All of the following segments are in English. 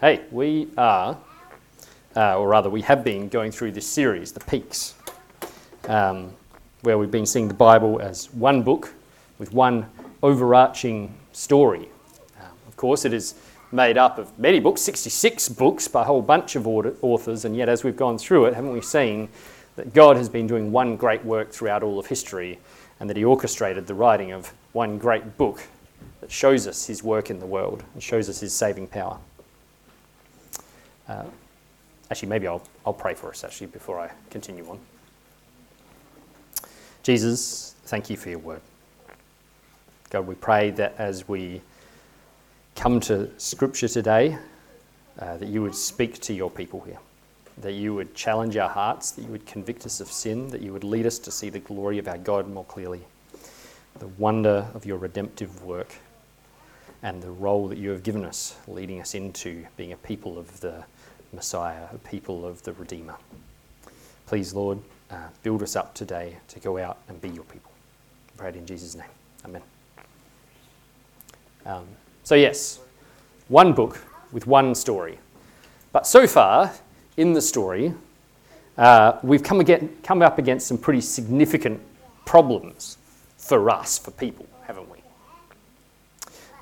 Hey, we are, uh, or rather, we have been going through this series, The Peaks, um, where we've been seeing the Bible as one book with one overarching story. Um, of course, it is made up of many books, 66 books by a whole bunch of authors, and yet as we've gone through it, haven't we seen that God has been doing one great work throughout all of history and that He orchestrated the writing of one great book that shows us His work in the world and shows us His saving power. Uh, actually, maybe I'll, I'll pray for us actually before I continue on. Jesus, thank you for your word. God, we pray that as we come to Scripture today, uh, that you would speak to your people here, that you would challenge our hearts, that you would convict us of sin, that you would lead us to see the glory of our God more clearly, the wonder of your redemptive work, and the role that you have given us, leading us into being a people of the Messiah, a people of the Redeemer. Please, Lord, uh, build us up today to go out and be your people. I pray in Jesus' name. Amen. Um, so, yes, one book with one story. But so far, in the story, uh, we've come, again, come up against some pretty significant problems for us, for people, haven't we?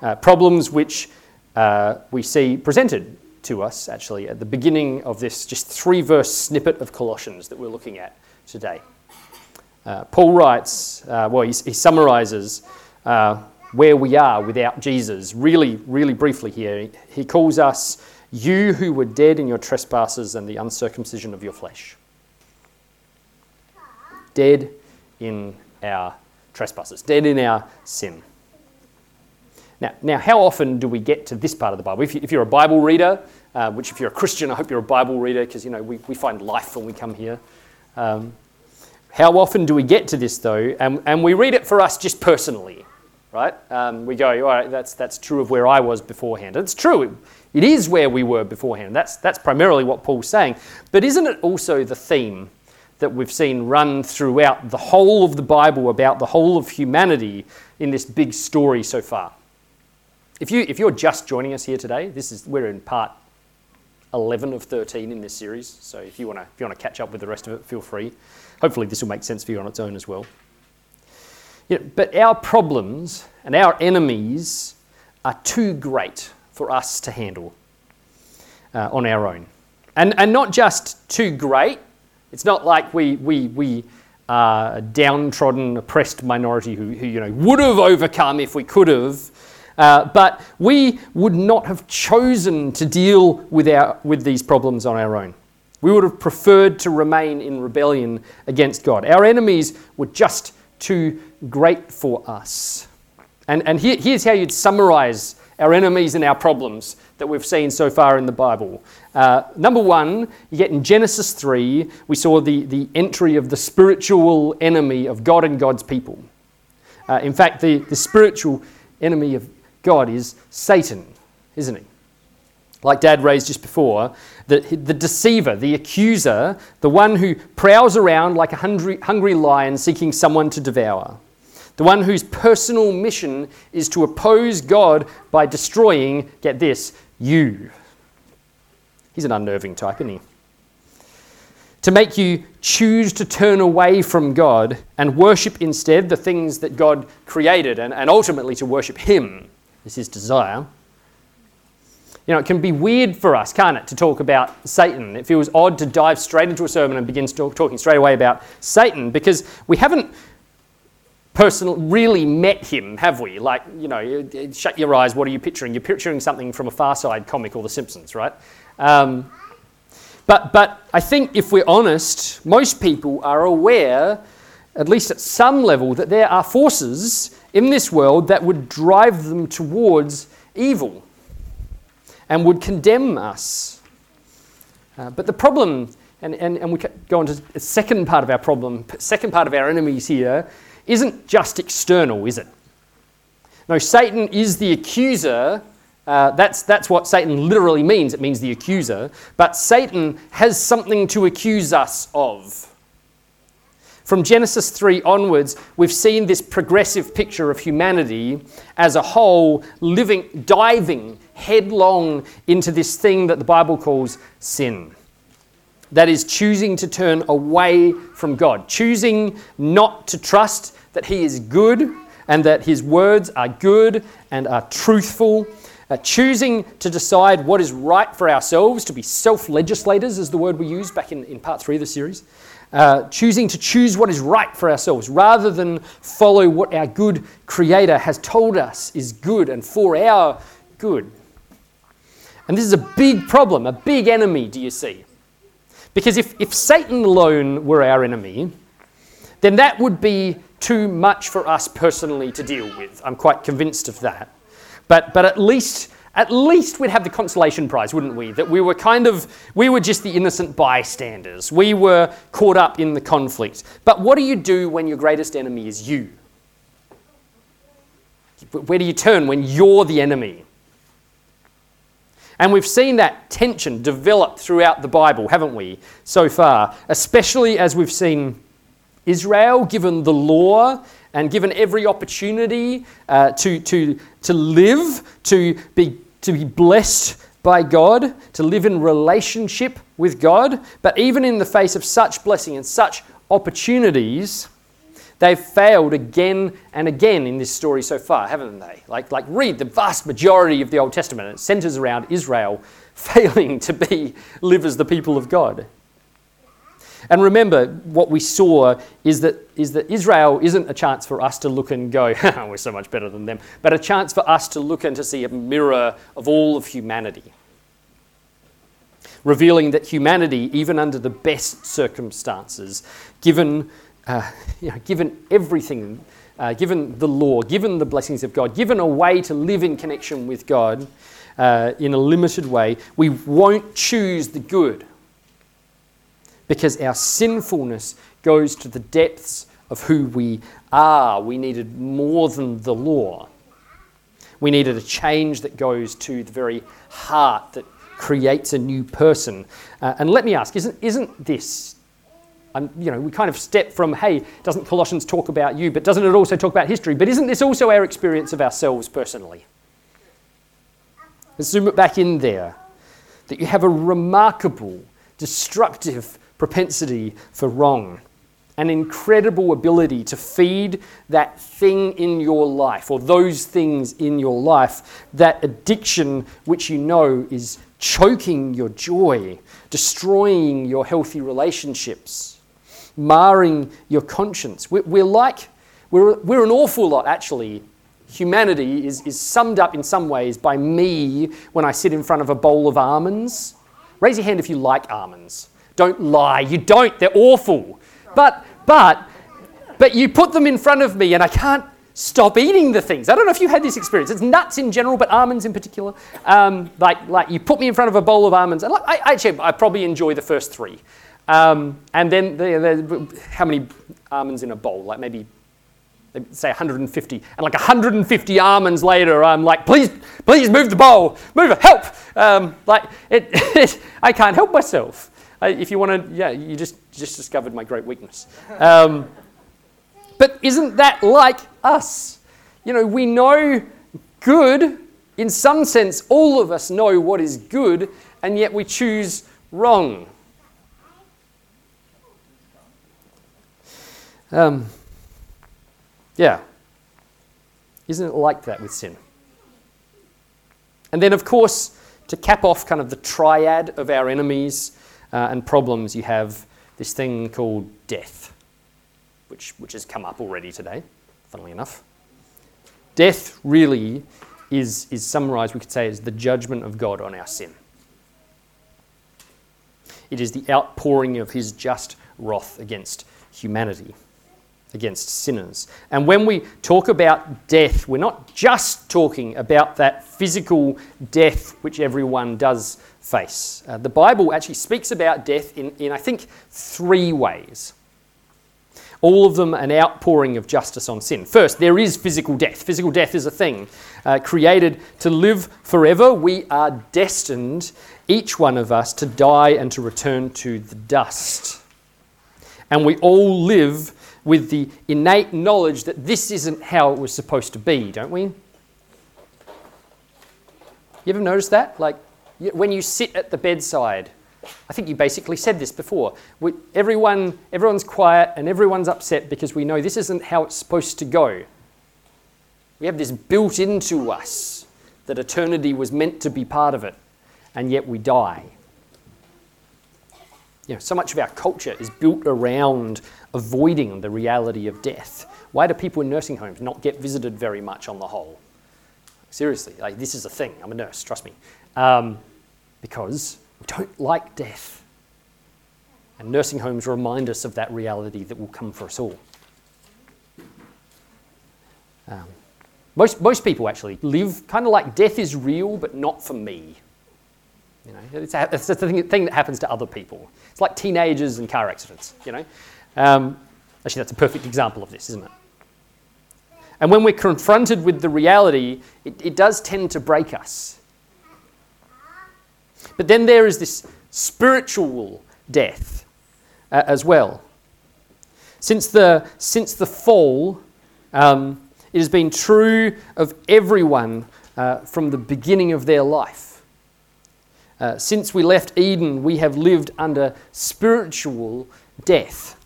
Uh, problems which uh, we see presented to us, actually, at the beginning of this just three verse snippet of Colossians that we're looking at today. Uh, Paul writes, uh, well, he, he summarizes uh, where we are without Jesus really, really briefly here. He calls us, You who were dead in your trespasses and the uncircumcision of your flesh. Dead in our trespasses, dead in our sin. Now, now, how often do we get to this part of the Bible? If, you, if you're a Bible reader, uh, which if you're a Christian, I hope you're a Bible reader because you know we, we find life when we come here. Um, how often do we get to this though? And, and we read it for us just personally, right? Um, we go, all right, that's, that's true of where I was beforehand. It's true, it, it is where we were beforehand. That's, that's primarily what Paul's saying. But isn't it also the theme that we've seen run throughout the whole of the Bible about the whole of humanity in this big story so far? If, you, if you're just joining us here today, this is, we're in part 11 of 13 in this series. So if you want to if you want to catch up with the rest of it, feel free. Hopefully, this will make sense for you on its own as well. Yeah, but our problems and our enemies are too great for us to handle uh, on our own. And, and not just too great, it's not like we, we, we are a downtrodden, oppressed minority who, who you know, would have overcome if we could have. Uh, but we would not have chosen to deal with, our, with these problems on our own. We would have preferred to remain in rebellion against God. Our enemies were just too great for us. And, and here, here's how you'd summarize our enemies and our problems that we've seen so far in the Bible. Uh, number one, you get in Genesis 3, we saw the, the entry of the spiritual enemy of God and God's people. Uh, in fact, the, the spiritual enemy of God is Satan, isn't he? Like Dad raised just before, the, the deceiver, the accuser, the one who prowls around like a hungry, hungry lion seeking someone to devour. The one whose personal mission is to oppose God by destroying, get this, you. He's an unnerving type, isn't he? To make you choose to turn away from God and worship instead the things that God created and, and ultimately to worship Him is his desire. You know, it can be weird for us, can't it, to talk about Satan. It feels odd to dive straight into a sermon and begin talk, talking straight away about Satan because we haven't personally really met him, have we? Like, you know, shut your eyes, what are you picturing? You're picturing something from a Far Side comic or The Simpsons, right? Um, but, but I think if we're honest, most people are aware, at least at some level, that there are forces in this world that would drive them towards evil and would condemn us. Uh, but the problem, and, and, and we go on to the second part of our problem, second part of our enemies here, isn't just external, is it? No, Satan is the accuser. Uh, that's, that's what Satan literally means. It means the accuser. But Satan has something to accuse us of. From Genesis 3 onwards, we've seen this progressive picture of humanity as a whole living, diving headlong into this thing that the Bible calls sin. That is, choosing to turn away from God, choosing not to trust that He is good and that His words are good and are truthful, uh, choosing to decide what is right for ourselves, to be self legislators, is the word we used back in, in part three of the series. Uh, choosing to choose what is right for ourselves rather than follow what our good Creator has told us is good and for our good. And this is a big problem, a big enemy, do you see? Because if, if Satan alone were our enemy, then that would be too much for us personally to deal with. I'm quite convinced of that. But, but at least at least we'd have the consolation prize, wouldn't we? That we were kind of, we were just the innocent bystanders. We were caught up in the conflict. But what do you do when your greatest enemy is you? Where do you turn when you're the enemy? And we've seen that tension develop throughout the Bible, haven't we, so far? Especially as we've seen Israel given the law and given every opportunity uh, to, to, to live, to be, to be blessed by God, to live in relationship with God. But even in the face of such blessing and such opportunities, They've failed again and again in this story so far, haven't they? Like, like read the vast majority of the Old Testament. It centers around Israel failing to be live as the people of God. And remember, what we saw is that, is that Israel isn't a chance for us to look and go, we're so much better than them, but a chance for us to look and to see a mirror of all of humanity. Revealing that humanity, even under the best circumstances, given uh, you know, given everything, uh, given the law, given the blessings of God, given a way to live in connection with God uh, in a limited way, we won't choose the good because our sinfulness goes to the depths of who we are. We needed more than the law. We needed a change that goes to the very heart that creates a new person. Uh, and let me ask, isn't, isn't this um, you know, we kind of step from, hey, doesn't Colossians talk about you, but doesn't it also talk about history? But isn't this also our experience of ourselves personally? Let's zoom it back in there. That you have a remarkable, destructive propensity for wrong, an incredible ability to feed that thing in your life, or those things in your life, that addiction which you know is choking your joy, destroying your healthy relationships marring your conscience. We're, we're like, we're, we're an awful lot, actually. Humanity is, is summed up in some ways by me when I sit in front of a bowl of almonds. Raise your hand if you like almonds. Don't lie, you don't, they're awful. But, but, but you put them in front of me and I can't stop eating the things. I don't know if you had this experience. It's nuts in general, but almonds in particular. Um, like, like you put me in front of a bowl of almonds, and like, I, actually, I probably enjoy the first three. Um, and then the, the, how many almonds in a bowl? Like maybe, say 150. And like 150 almonds later, I'm like, please, please move the bowl, move it, help. Um, like it, it, I can't help myself. If you want to, yeah, you just just discovered my great weakness. Um, but isn't that like us? You know, we know good. In some sense, all of us know what is good, and yet we choose wrong. Um, yeah. Isn't it like that with sin? And then, of course, to cap off kind of the triad of our enemies uh, and problems, you have this thing called death, which, which has come up already today, funnily enough. Death really is, is summarized, we could say, as the judgment of God on our sin. It is the outpouring of his just wrath against humanity against sinners. And when we talk about death, we're not just talking about that physical death which everyone does face. Uh, the Bible actually speaks about death in, in, I think, three ways. All of them an outpouring of justice on sin. First, there is physical death. Physical death is a thing uh, created to live forever. We are destined, each one of us, to die and to return to the dust. And we all live with the innate knowledge that this isn't how it was supposed to be, don't we? You ever notice that? Like when you sit at the bedside, I think you basically said this before. We, everyone, everyone's quiet and everyone's upset because we know this isn't how it's supposed to go. We have this built into us that eternity was meant to be part of it, and yet we die. You know, so much of our culture is built around avoiding the reality of death. Why do people in nursing homes not get visited very much on the whole? Seriously, like this is a thing. I'm a nurse, trust me. Um, because we don't like death. And nursing homes remind us of that reality that will come for us all. Um, most, most people actually live kind of like death is real, but not for me. You know, it's, it's a thing, thing, that happens to other people. It's like teenagers and car accidents, you know. Um, actually, that's a perfect example of this, isn't it? And when we're confronted with the reality, it, it does tend to break us. But then there is this spiritual death uh, as well. Since the, since the fall, um, it has been true of everyone uh, from the beginning of their life. Uh, since we left Eden, we have lived under spiritual death.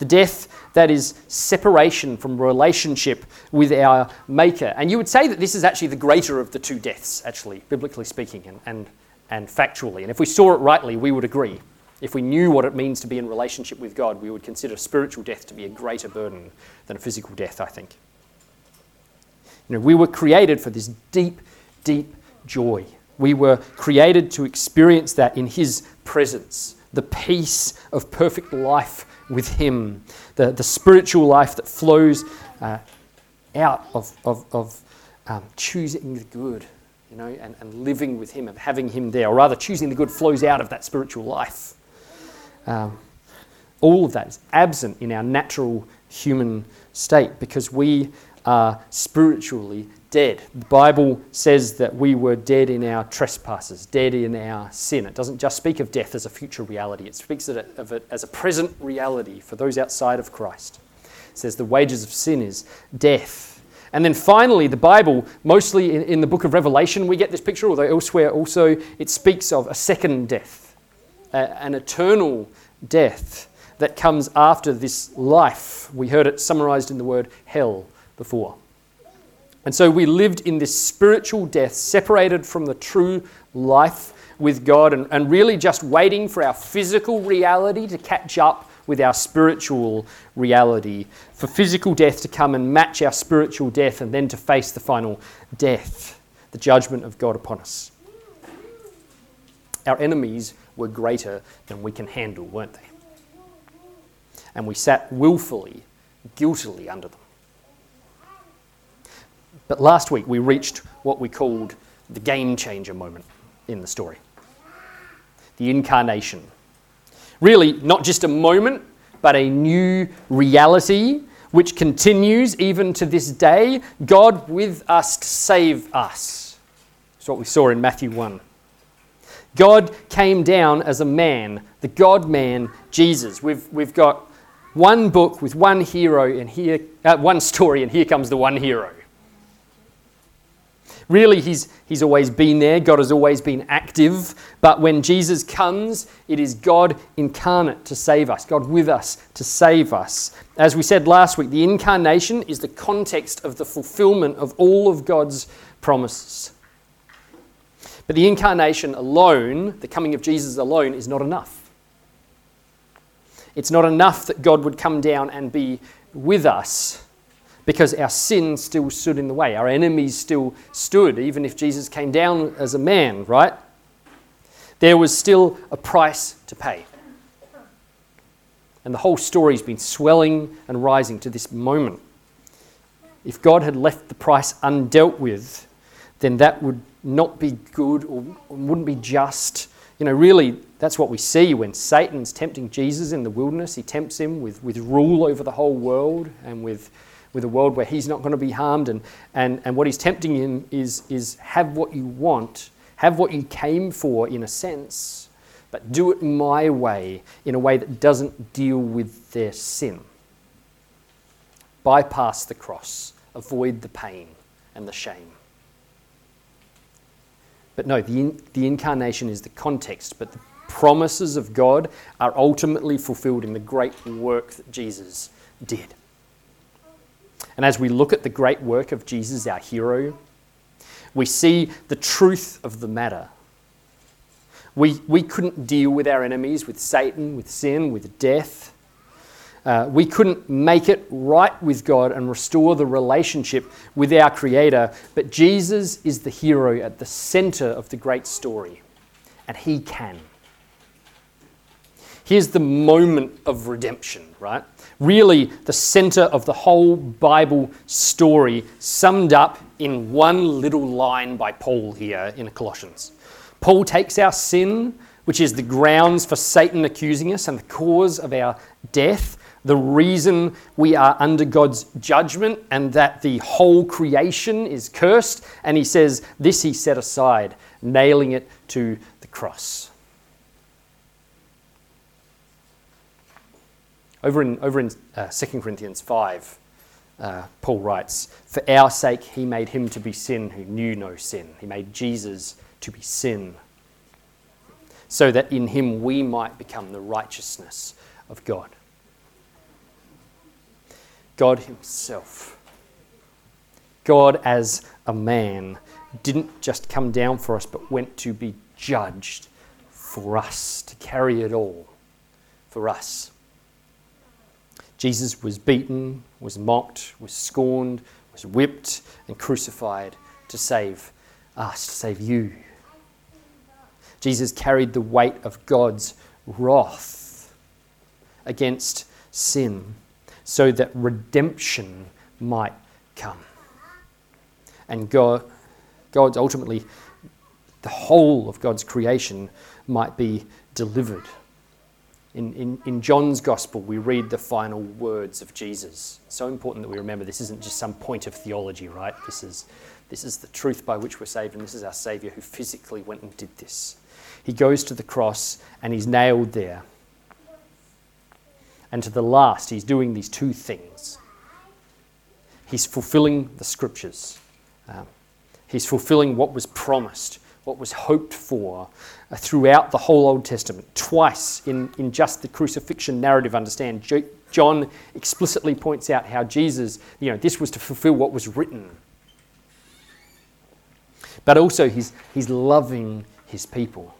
The death that is separation from relationship with our Maker. And you would say that this is actually the greater of the two deaths, actually, biblically speaking and, and, and factually. And if we saw it rightly, we would agree. If we knew what it means to be in relationship with God, we would consider spiritual death to be a greater burden than a physical death, I think. You know, we were created for this deep, deep joy. We were created to experience that in His presence, the peace of perfect life with Him, the, the spiritual life that flows uh, out of, of, of um, choosing the good, you know, and, and living with Him and having Him there, or rather, choosing the good flows out of that spiritual life. Um, all of that is absent in our natural human state because we are spiritually dead. The Bible says that we were dead in our trespasses, dead in our sin. It doesn't just speak of death as a future reality, it speaks of it as a present reality for those outside of Christ. It says the wages of sin is death. And then finally, the Bible, mostly in, in the book of Revelation, we get this picture, although elsewhere also it speaks of a second death, an eternal death that comes after this life. We heard it summarized in the word hell before. And so we lived in this spiritual death, separated from the true life with God, and, and really just waiting for our physical reality to catch up with our spiritual reality, for physical death to come and match our spiritual death, and then to face the final death, the judgment of God upon us. Our enemies were greater than we can handle, weren't they? And we sat willfully, guiltily under them. But last week we reached what we called the game changer moment in the story the incarnation. Really, not just a moment, but a new reality which continues even to this day God with us to save us. That's what we saw in Matthew 1. God came down as a man, the God man, Jesus. We've, we've got one book with one hero, and here, uh, one story, and here comes the one hero. Really, he's, he's always been there. God has always been active. But when Jesus comes, it is God incarnate to save us, God with us to save us. As we said last week, the incarnation is the context of the fulfillment of all of God's promises. But the incarnation alone, the coming of Jesus alone, is not enough. It's not enough that God would come down and be with us because our sin still stood in the way. Our enemies still stood, even if Jesus came down as a man, right? There was still a price to pay. And the whole story's been swelling and rising to this moment. If God had left the price undealt with, then that would not be good or wouldn't be just. You know, really, that's what we see when Satan's tempting Jesus in the wilderness. He tempts him with, with rule over the whole world and with with a world where he's not going to be harmed. And, and, and what he's tempting him is, is have what you want, have what you came for in a sense, but do it my way in a way that doesn't deal with their sin. Bypass the cross, avoid the pain and the shame. But no, the, the incarnation is the context, but the promises of God are ultimately fulfilled in the great work that Jesus did. And as we look at the great work of Jesus, our hero, we see the truth of the matter. We, we couldn't deal with our enemies, with Satan, with sin, with death. Uh, we couldn't make it right with God and restore the relationship with our Creator, but Jesus is the hero at the center of the great story, and He can. Here's the moment of redemption, right? Really, the center of the whole Bible story, summed up in one little line by Paul here in Colossians. Paul takes our sin, which is the grounds for Satan accusing us and the cause of our death, the reason we are under God's judgment and that the whole creation is cursed. And he says, This he set aside, nailing it to the cross. Over in, over in uh, 2 Corinthians 5, uh, Paul writes, For our sake he made him to be sin who knew no sin. He made Jesus to be sin, so that in him we might become the righteousness of God. God Himself, God as a man, didn't just come down for us, but went to be judged for us, to carry it all for us. Jesus was beaten, was mocked, was scorned, was whipped, and crucified to save us, to save you. Jesus carried the weight of God's wrath against sin so that redemption might come. And God, God's ultimately, the whole of God's creation might be delivered. In, in, in John's Gospel, we read the final words of Jesus. so important that we remember this isn't just some point of theology, right? This is, this is the truth by which we're saved, and this is our Saviour who physically went and did this. He goes to the cross and he's nailed there. And to the last, he's doing these two things. He's fulfilling the scriptures. Um, he's fulfilling what was promised, what was hoped for uh, throughout the whole Old Testament. Twice in, in just the crucifixion narrative, understand, John explicitly points out how Jesus, you know, this was to fulfill what was written. But also, he's, he's loving his people.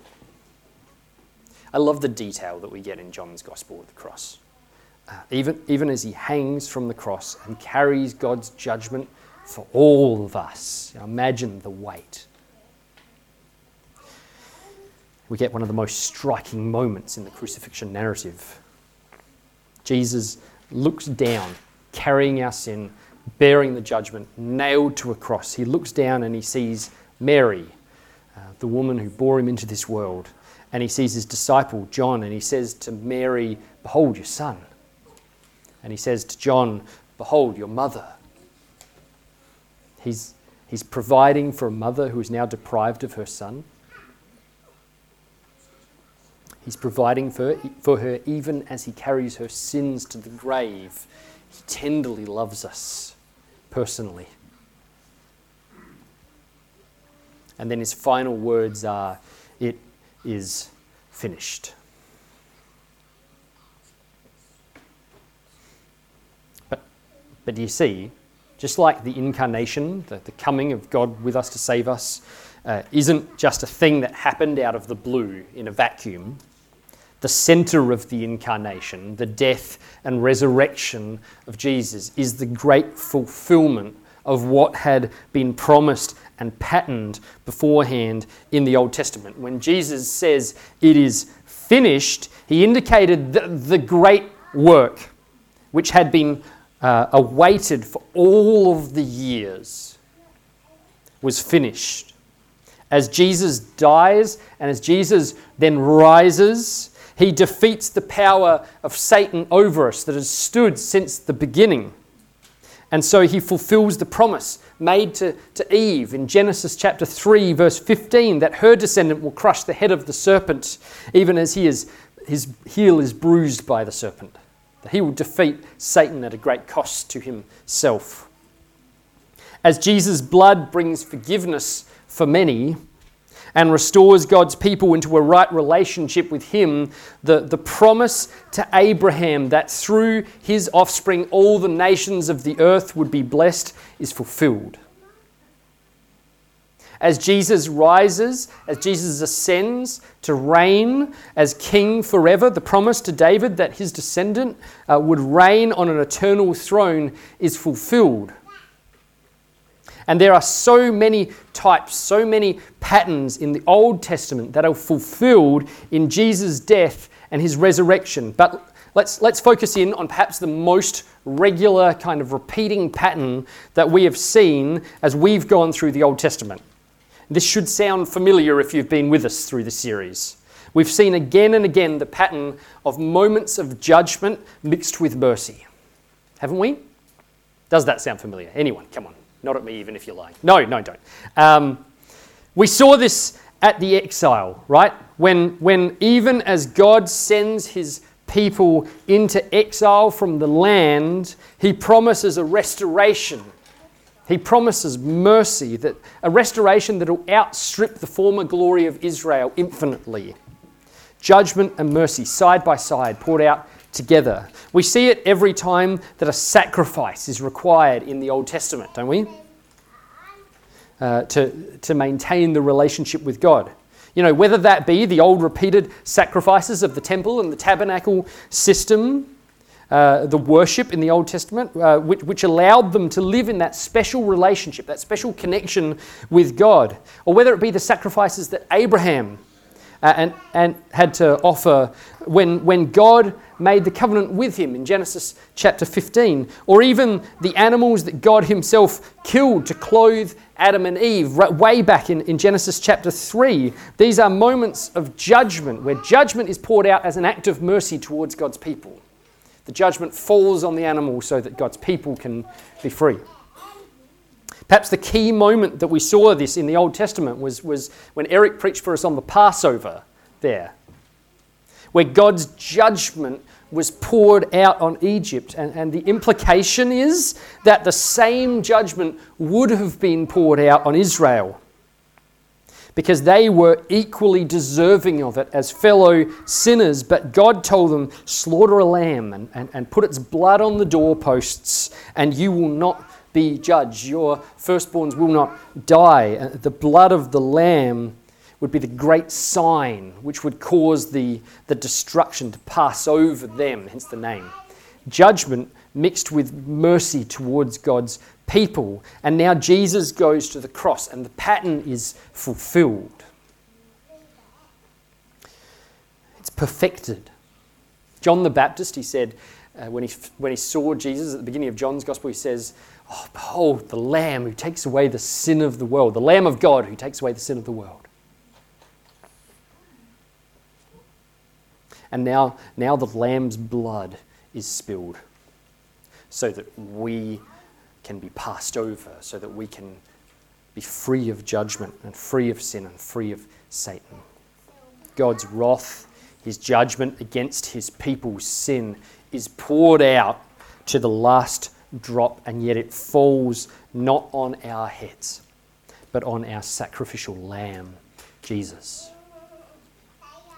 I love the detail that we get in John's Gospel of the cross. Uh, even, even as he hangs from the cross and carries God's judgment for all of us. imagine the weight. We get one of the most striking moments in the crucifixion narrative. Jesus looks down, carrying our sin, bearing the judgment, nailed to a cross. He looks down and he sees Mary, uh, the woman who bore him into this world. And he sees his disciple, John, and he says to Mary, Behold your son. And he says to John, Behold, your mother. He's, he's providing for a mother who is now deprived of her son. He's providing for, for her even as he carries her sins to the grave. He tenderly loves us personally. And then his final words are, It is finished. But do you see, just like the incarnation, the, the coming of God with us to save us, uh, isn't just a thing that happened out of the blue in a vacuum. The center of the incarnation, the death and resurrection of Jesus, is the great fulfillment of what had been promised and patterned beforehand in the Old Testament. When Jesus says it is finished, he indicated the, the great work which had been uh, awaited for all of the years was finished. As Jesus dies and as Jesus then rises, he defeats the power of Satan over us that has stood since the beginning. And so he fulfills the promise made to, to Eve in Genesis chapter 3, verse 15, that her descendant will crush the head of the serpent, even as he is, his heel is bruised by the serpent that he will defeat Satan at a great cost to himself. As Jesus' blood brings forgiveness for many, and restores God's people into a right relationship with Him, the, the promise to Abraham that through his offspring all the nations of the earth would be blessed is fulfilled. As Jesus rises, as Jesus ascends to reign as king forever, the promise to David that his descendant uh, would reign on an eternal throne is fulfilled. And there are so many types, so many patterns in the Old Testament that are fulfilled in Jesus' death and his resurrection. But let's, let's focus in on perhaps the most regular kind of repeating pattern that we have seen as we've gone through the Old Testament. This should sound familiar if you've been with us through the series. We've seen again and again the pattern of moments of judgment mixed with mercy. Haven't we? Does that sound familiar? Anyone? Come on. Not at me, even if you're lying. No, no, don't. Um, we saw this at the exile, right? When, when even as God sends his people into exile from the land, he promises a restoration. He promises mercy, that a restoration that will outstrip the former glory of Israel infinitely. Judgment and mercy, side by side, poured out together. We see it every time that a sacrifice is required in the Old Testament, don't we? Uh, to, to maintain the relationship with God. You know, whether that be the old repeated sacrifices of the temple and the tabernacle system, uh, the worship in the Old Testament, uh, which, which allowed them to live in that special relationship, that special connection with God, or whether it be the sacrifices that Abraham uh, and, and had to offer when, when God made the covenant with him in Genesis chapter 15, or even the animals that God Himself killed to clothe Adam and Eve way back in, in Genesis chapter 3. These are moments of judgment where judgment is poured out as an act of mercy towards God's people. The judgment falls on the animal so that God's people can be free. Perhaps the key moment that we saw this in the Old Testament was, was when Eric preached for us on the Passover there, where God's judgment was poured out on Egypt. And, and the implication is that the same judgment would have been poured out on Israel because they were equally deserving of it as fellow sinners. But God told them, Slaughter a lamb and, and, and put its blood on the doorposts, and you will not be judged. Your firstborns will not die. Uh, the blood of the lamb would be the great sign which would cause the, the destruction to pass over them, hence the name. Judgment mixed with mercy towards God's people. And now Jesus goes to the cross, and the pattern is fulfilled. It's perfected. John the Baptist, he said, uh, when, he, when he saw Jesus at the beginning of John's Gospel, he says, Oh, behold, the Lamb who takes away the sin of the world, the Lamb of God who takes away the sin of the world. And now, now the Lamb's blood is spilled so that we can be passed over, so that we can be free of judgment and free of sin and free of Satan. God's wrath, his judgment against his people's sin, is poured out to the last drop, and yet it falls not on our heads, but on our sacrificial lamb, Jesus.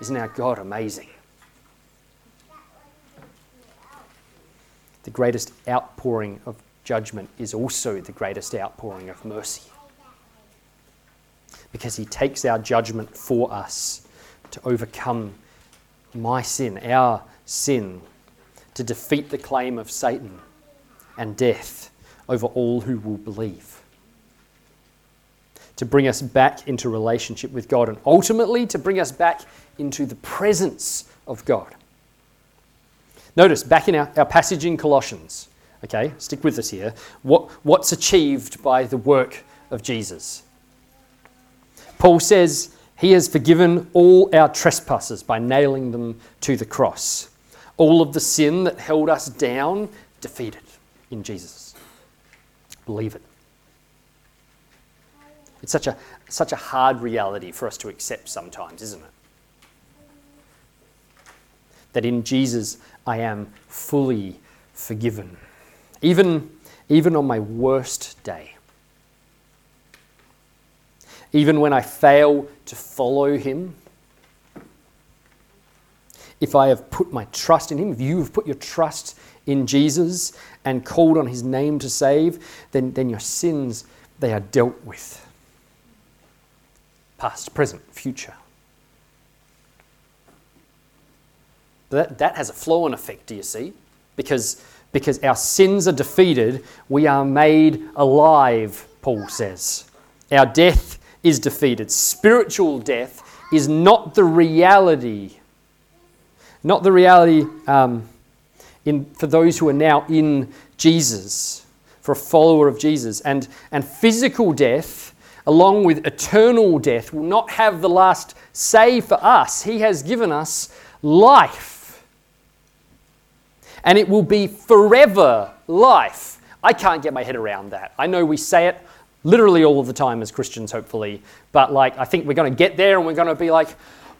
Isn't our God amazing? The greatest outpouring of judgment is also the greatest outpouring of mercy. Because he takes our judgment for us to overcome my sin, our sin, to defeat the claim of Satan and death over all who will believe. To bring us back into relationship with God and ultimately to bring us back into the presence of God. Notice back in our, our passage in Colossians, okay, stick with us here, what, what's achieved by the work of Jesus. Paul says he has forgiven all our trespasses by nailing them to the cross. All of the sin that held us down, defeated in Jesus. Believe it. It's such a, such a hard reality for us to accept sometimes, isn't it? That in Jesus, I am fully forgiven, even, even on my worst day. even when I fail to follow him, if I have put my trust in him, if you have put your trust in Jesus and called on his name to save, then, then your sins, they are dealt with. Past, present, future. That, that has a flow and effect, do you see? Because, because our sins are defeated, we are made alive, Paul says. Our death is defeated. Spiritual death is not the reality, not the reality um, in, for those who are now in Jesus, for a follower of Jesus. And, and physical death, along with eternal death, will not have the last say for us. He has given us life. And it will be forever life. I can't get my head around that. I know we say it literally all of the time as Christians, hopefully, but like I think we're going to get there and we're going to be like,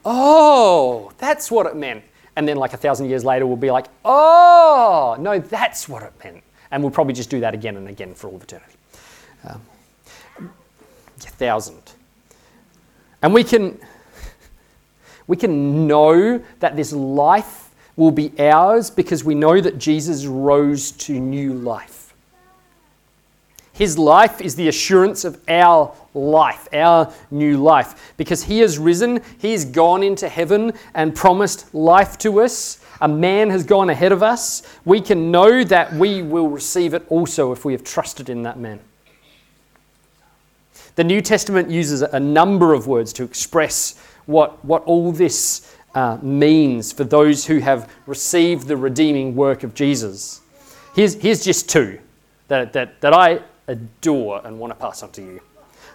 oh, that's what it meant. And then, like a thousand years later, we'll be like, oh, no, that's what it meant. And we'll probably just do that again and again for all of eternity. Um, a thousand. And we can, we can know that this life will be ours because we know that Jesus rose to new life. His life is the assurance of our life, our new life. Because He has risen, He has gone into heaven and promised life to us. A man has gone ahead of us. We can know that we will receive it also if we have trusted in that man. The New Testament uses a number of words to express what, what all this uh, means for those who have received the redeeming work of Jesus. Here's, here's just two that, that, that I adore and want to pass on to you.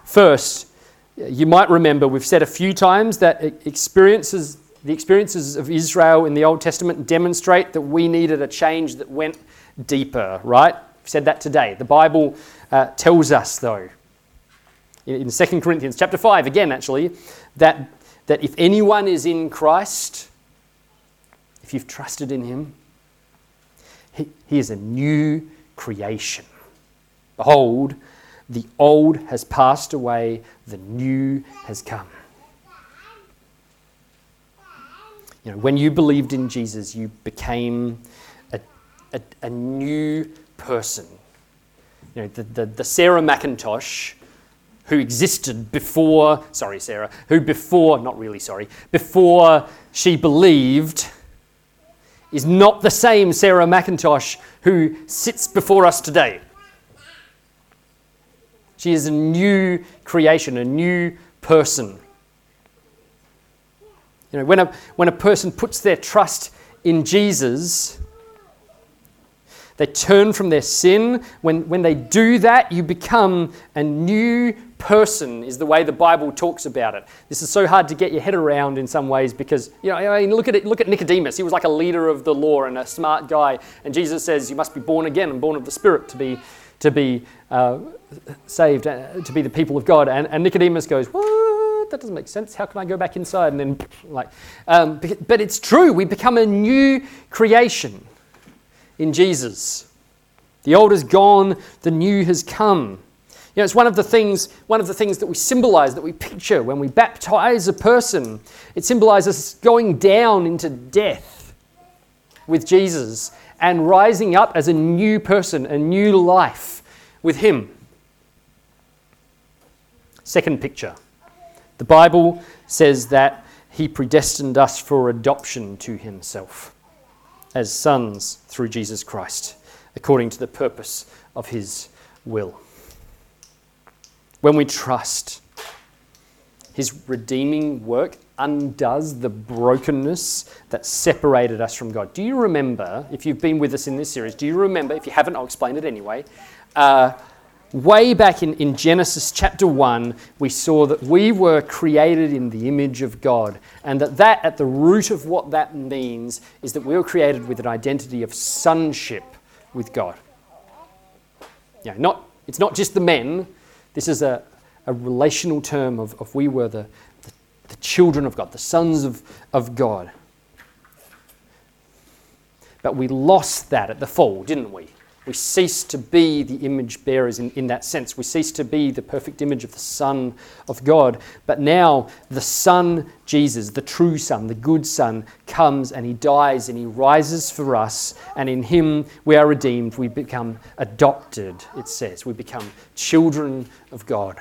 First, you might remember we've said a few times that experiences, the experiences of Israel in the Old Testament demonstrate that we needed a change that went deeper, right? We've said that today. The Bible uh, tells us, though, in 2 Corinthians chapter 5, again, actually, that, that if anyone is in Christ, if you've trusted in him, he, he is a new creation. Behold, the old has passed away, the new has come. You know, when you believed in Jesus, you became a, a, a new person. You know, the, the, the Sarah McIntosh who existed before, sorry, Sarah, who before, not really sorry, before she believed, is not the same Sarah McIntosh who sits before us today. She is a new creation, a new person. You know, when a, when a person puts their trust in Jesus, they turn from their sin. When, when they do that, you become a new person, is the way the Bible talks about it. This is so hard to get your head around in some ways because, you know, I mean, look at it, look at Nicodemus. He was like a leader of the law and a smart guy. And Jesus says, You must be born again and born of the Spirit to be, to be uh, saved uh, to be the people of God. And, and, Nicodemus goes, What? That doesn't make sense. How can I go back inside? And then, like, um, but it's true. We become a new creation in Jesus. The old is gone, the new has come. You know, it's one of the things, one of the things that we symbolize, that we picture when we baptize a person. It symbolizes going down into death with Jesus and rising up as a new person, a new life with Him. Second picture the Bible says that He predestined us for adoption to Himself as sons through Jesus Christ, according to the purpose of His will. When we trust, His redeeming work undoes the brokenness that separated us from God. Do you remember, if you've been with us in this series, do you remember, if you haven't, I'll explain it anyway, uh, way back in, in Genesis chapter 1, we saw that we were created in the image of God. And that, that, at the root of what that means, is that we were created with an identity of sonship with God. Yeah, not, it's not just the men, this is a, a relational term of, of we were the, the, children of God, the sons of, of God. But we lost that at the fall, didn't we? We ceased to be the image bearers in, in that sense. We ceased to be the perfect image of the Son of God. But now the Son, Jesus, the true Son, the good Son, comes and he dies and he rises for us. And in him we are redeemed. We become adopted, it says. We become children of God.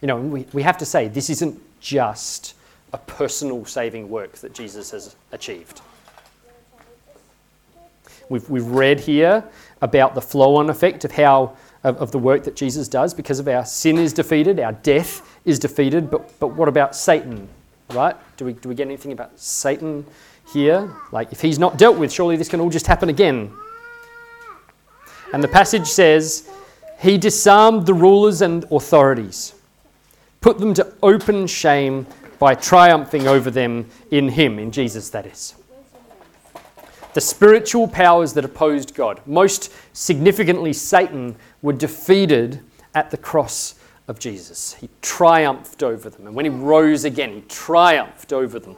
You know, we, we have to say this isn't just a personal saving work that Jesus has achieved. We've, we've read here about the flow on effect of how of, of, the work that Jesus does because of our sin is defeated, our death is defeated, but, but what about Satan? Right? Do we, do we get anything about Satan here? Like, if he's not dealt with, surely this can all just happen again. And the passage says, He disarmed the rulers and authorities, put them to open shame by triumphing over them in Him, in Jesus, that is the spiritual powers that opposed God, most significantly Satan, were defeated at the cross of Jesus. He triumphed over them. And when he rose again, he triumphed over them.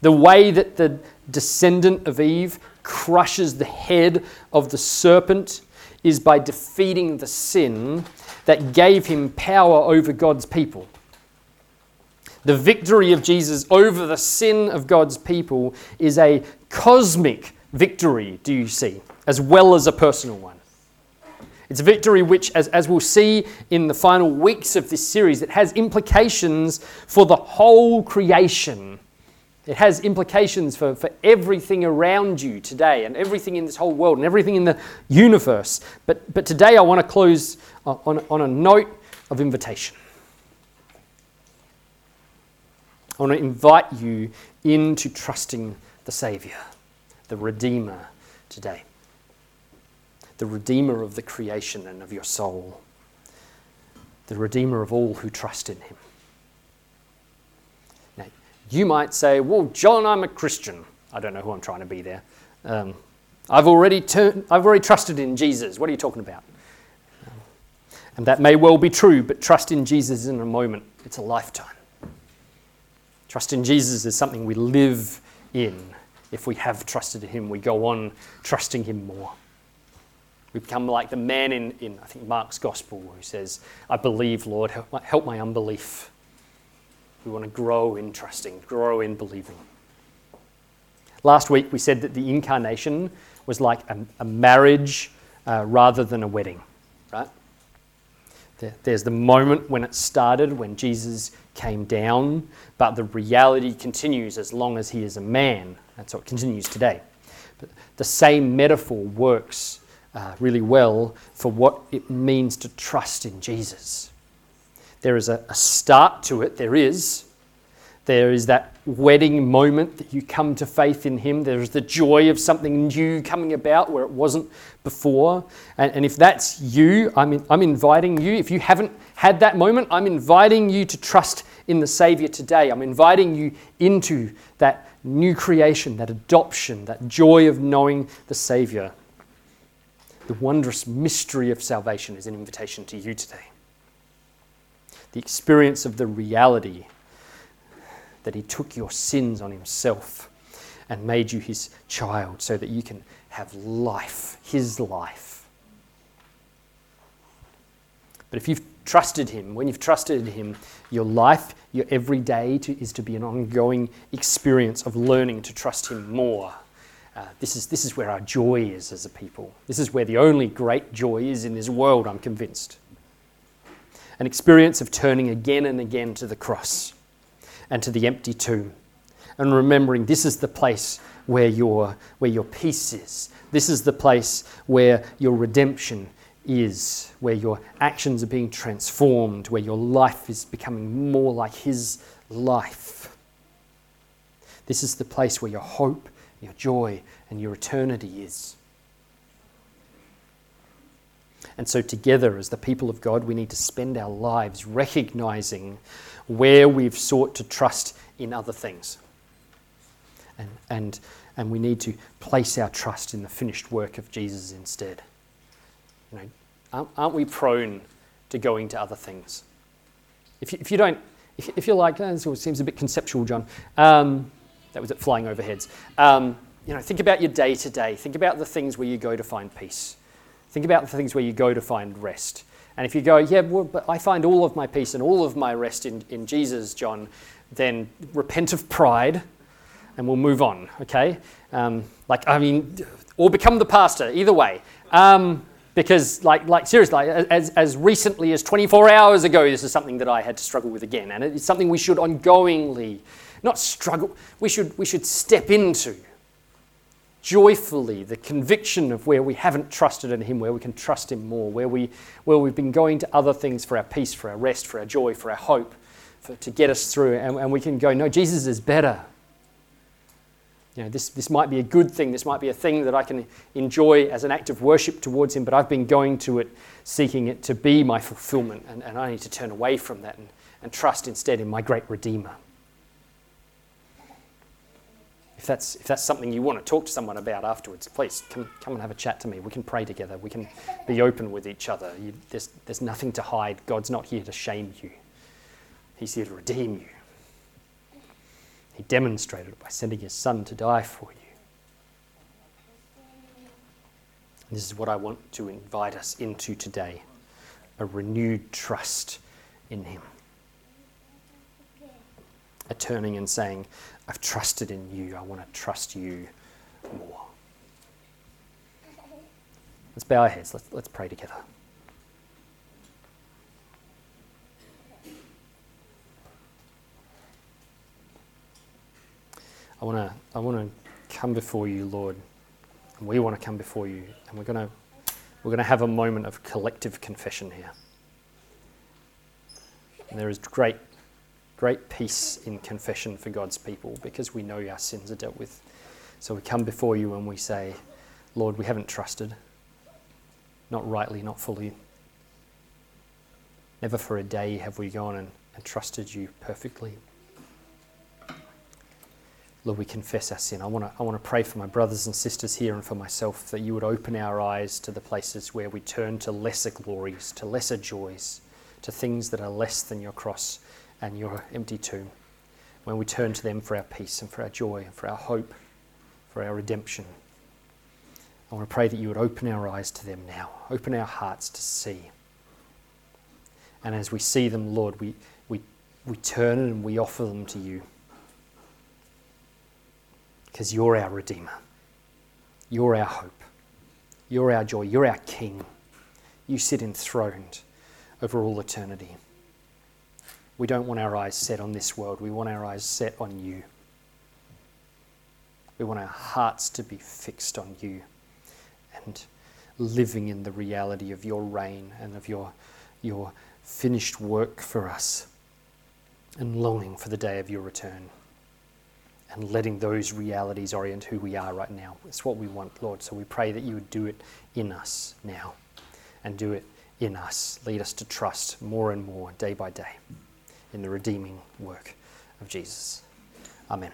The way that the descendant of Eve crushes the head of the serpent is by defeating the sin that gave him power over God's people. The victory of Jesus over the sin of God's people is a cosmic victory, do you see, as well as a personal one. It's a victory which, as, as we'll see in the final weeks of this series, it has implications for the whole creation. It has implications for, for everything around you today and everything in this whole world and everything in the universe. But, but today I want to close on, on a note of invitation. I want to invite you into trusting the Saviour, the Redeemer today. The Redeemer of the creation and of your soul. The Redeemer of all who trust in Him. You might say, Well, John, I'm a Christian. I don't know who I'm trying to be there. Um, I've, already turned, I've already trusted in Jesus. What are you talking about? And that may well be true, but trust in Jesus isn't a moment, it's a lifetime. Trust in Jesus is something we live in. If we have trusted in Him, we go on trusting Him more. We become like the man in, in I think, Mark's Gospel who says, I believe, Lord, help my unbelief. We want to grow in trusting, grow in believing. Last week we said that the incarnation was like a, a marriage uh, rather than a wedding, right? There's the moment when it started, when Jesus came down, but the reality continues as long as he is a man. That's what continues today. But the same metaphor works uh, really well for what it means to trust in Jesus. There is a, a start to it, there is, there is that wedding moment that you come to faith in Him. There's the joy of something new coming about where it wasn't before. And, and if that's you, I'm, in, I'm inviting you. If you haven't had that moment, I'm inviting you to trust in the Savior today. I'm inviting you into that new creation, that adoption, that joy of knowing the Savior. The wondrous mystery of salvation is an invitation to you today. The experience of the reality that He took your sins on Himself and made you His child so that you can have life, His life. But if you've trusted Him, when you've trusted Him, your life, your everyday to, is to be an ongoing experience of learning to trust Him more. Uh, this, is, this is where our joy is as a people. This is where the only great joy is in this world, I'm convinced. An experience of turning again and again to the cross and to the empty tomb. And remembering this is the place where your, where your peace is. This is the place where your redemption is, where your actions are being transformed, where your life is becoming more like His life. This is the place where your hope, your joy, and your eternity is. And so, together as the people of God, we need to spend our lives recognizing where we've sought to trust in other things. And, and, and we need to place our trust in the finished work of Jesus instead. You know, aren't, we prone to going to other things? If you, if you don't, if, if you're like, oh, this seems a bit conceptual, John, um, That was it flying overheads. Um, you know, think about your day to day. Think about the things where you go to find peace. Think about the things where you go to find rest. And if you go, yeah, well, but I find all of my peace and all of my rest in, in Jesus, John, then repent of pride and we'll move on, okay? Um, like, I mean, or become the pastor, either way. Um, because, like, like seriously, as, as recently as 24 hours ago, this is something that I had to struggle with again. And it's something we should ongoingly, not struggle, we should, we should step into joyfully the conviction of where we haven't trusted in Him, where we can trust Him more, where, we, where we've been going to other things for our peace, for our rest, for our joy, for our hope, for, to get us through. And, and we can go, no, Jesus is better. You know, this, this might be a good thing. This might be a thing that I can enjoy as an act of worship towards Him, but I've been going to it, seeking it to be my fulfillment, and, and I need to turn away from that and, and trust instead in my great Redeemer if that's, if that's something you want to talk to someone about afterwards, please come, come and have a chat to me. We can pray together. We can be open with each other. You, there's, there's nothing to hide. God's not here to shame you, He's here to redeem you. He demonstrated it by sending His Son to die for you. This is what I want to invite us into today a renewed trust in Him. A turning and saying, I've trusted in you. I want to trust you more. Let's bow our heads. Let's, let's pray together. I want to I want to come before you, Lord. And we want to come before you, and we're going to we're going to have a moment of collective confession here. And there is great great peace in confession for God's people because we know our sins are dealt with. So we come before you and we say, Lord, we haven't trusted, not rightly, not fully. Never for a day have we gone and, and trusted you perfectly. Lord, we confess our sin. I want to I want to pray for my brothers and sisters here and for myself that you would open our eyes to the places where we turn to lesser glories, to lesser joys, to things that are less than your cross and your empty tomb, when we turn to them for our peace and for our joy and for our hope, for our redemption. I want to pray that you would open our eyes to them now, open our hearts to see. And as we see them, Lord, we, we, we turn and we offer them to you. Because you're our Redeemer. You're our hope. You're our joy. You're our King. You sit enthroned over all eternity. We don't want our eyes set on this world. We want our eyes set on you. We want our hearts to be fixed on you and living in the reality of your reign and of your, your finished work for us and longing for the day of your return and letting those realities orient who we are right now. It's what we want, Lord. So we pray that you would do it in us now and do it in us. Lead us to trust more and more day by day in the redeeming work of Jesus. Amen.